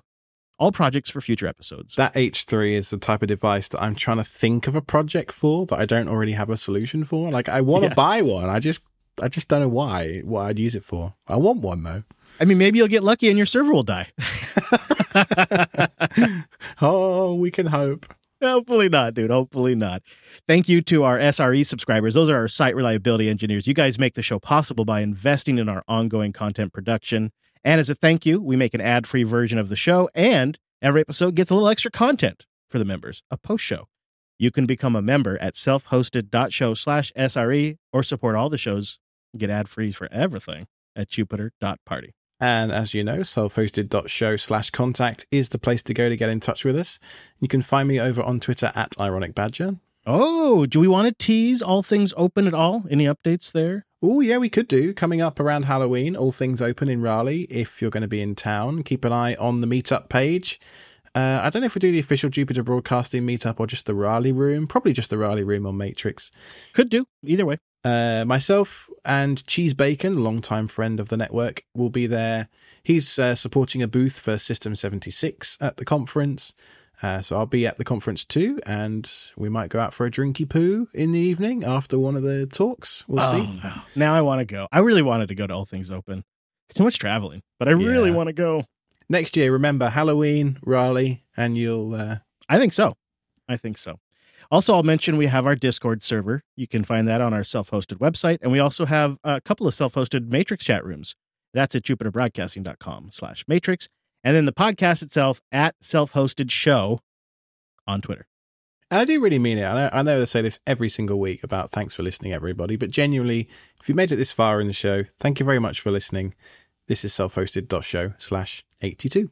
All projects for future episodes. That H3 is the type of device that I'm trying to think of a project for that I don't already have a solution for. Like I want to Yeah. buy one. I just I just don't know why what I'd use it for. I want one though. I mean, maybe you'll get lucky and your server will die. [laughs] [laughs] Oh, we can hope. Hopefully not, dude. Hopefully not. Thank you to our SRE subscribers. Those are our site reliability engineers. You guys make the show possible by investing in our ongoing content production. And as a thank you, we make an ad free version of the show, and every episode gets a little extra content for the members, a post show. You can become a member at self-hosted.show slash SRE or support all the shows get ad free for everything at jupiter.party. And as you know, self-hosted.show slash contact is the place to go to get in touch with us. You can find me over on Twitter at Ironic Badger. Oh, do we want to tease all things open at all? Any updates there? Oh, yeah, we could do. Coming up around Halloween, all things open in Raleigh. If you're going to be in town, keep an eye on the meetup page. Uh, I don't know if we do the official Jupiter Broadcasting meetup or just the Raleigh room. Probably just the Raleigh room on Matrix. Could do. Either way. Uh, myself and Cheese Bacon, longtime friend of the network, will be there. He's uh, supporting a booth for System 76 at the conference. Uh, so I'll be at the conference too, and we might go out for a drinky poo in the evening after one of the talks. We'll see. Oh, wow. Now I want to go. I really wanted to go to All Things Open. It's too much traveling, but I really want to go. Next year, remember Halloween, Raleigh, and you'll. Uh, I think so. I think so. Also, I'll mention we have our Discord server. You can find that on our self hosted website. And we also have a couple of self hosted Matrix chat rooms. That's at jupiterbroadcasting.com slash matrix. And then the podcast itself at self hosted show on Twitter. and I do really mean it. I know, I say this every single week about thanks for listening, everybody, but genuinely, if you made it this far in the show, thank you very much for listening. This is self-hosted.show slash 82.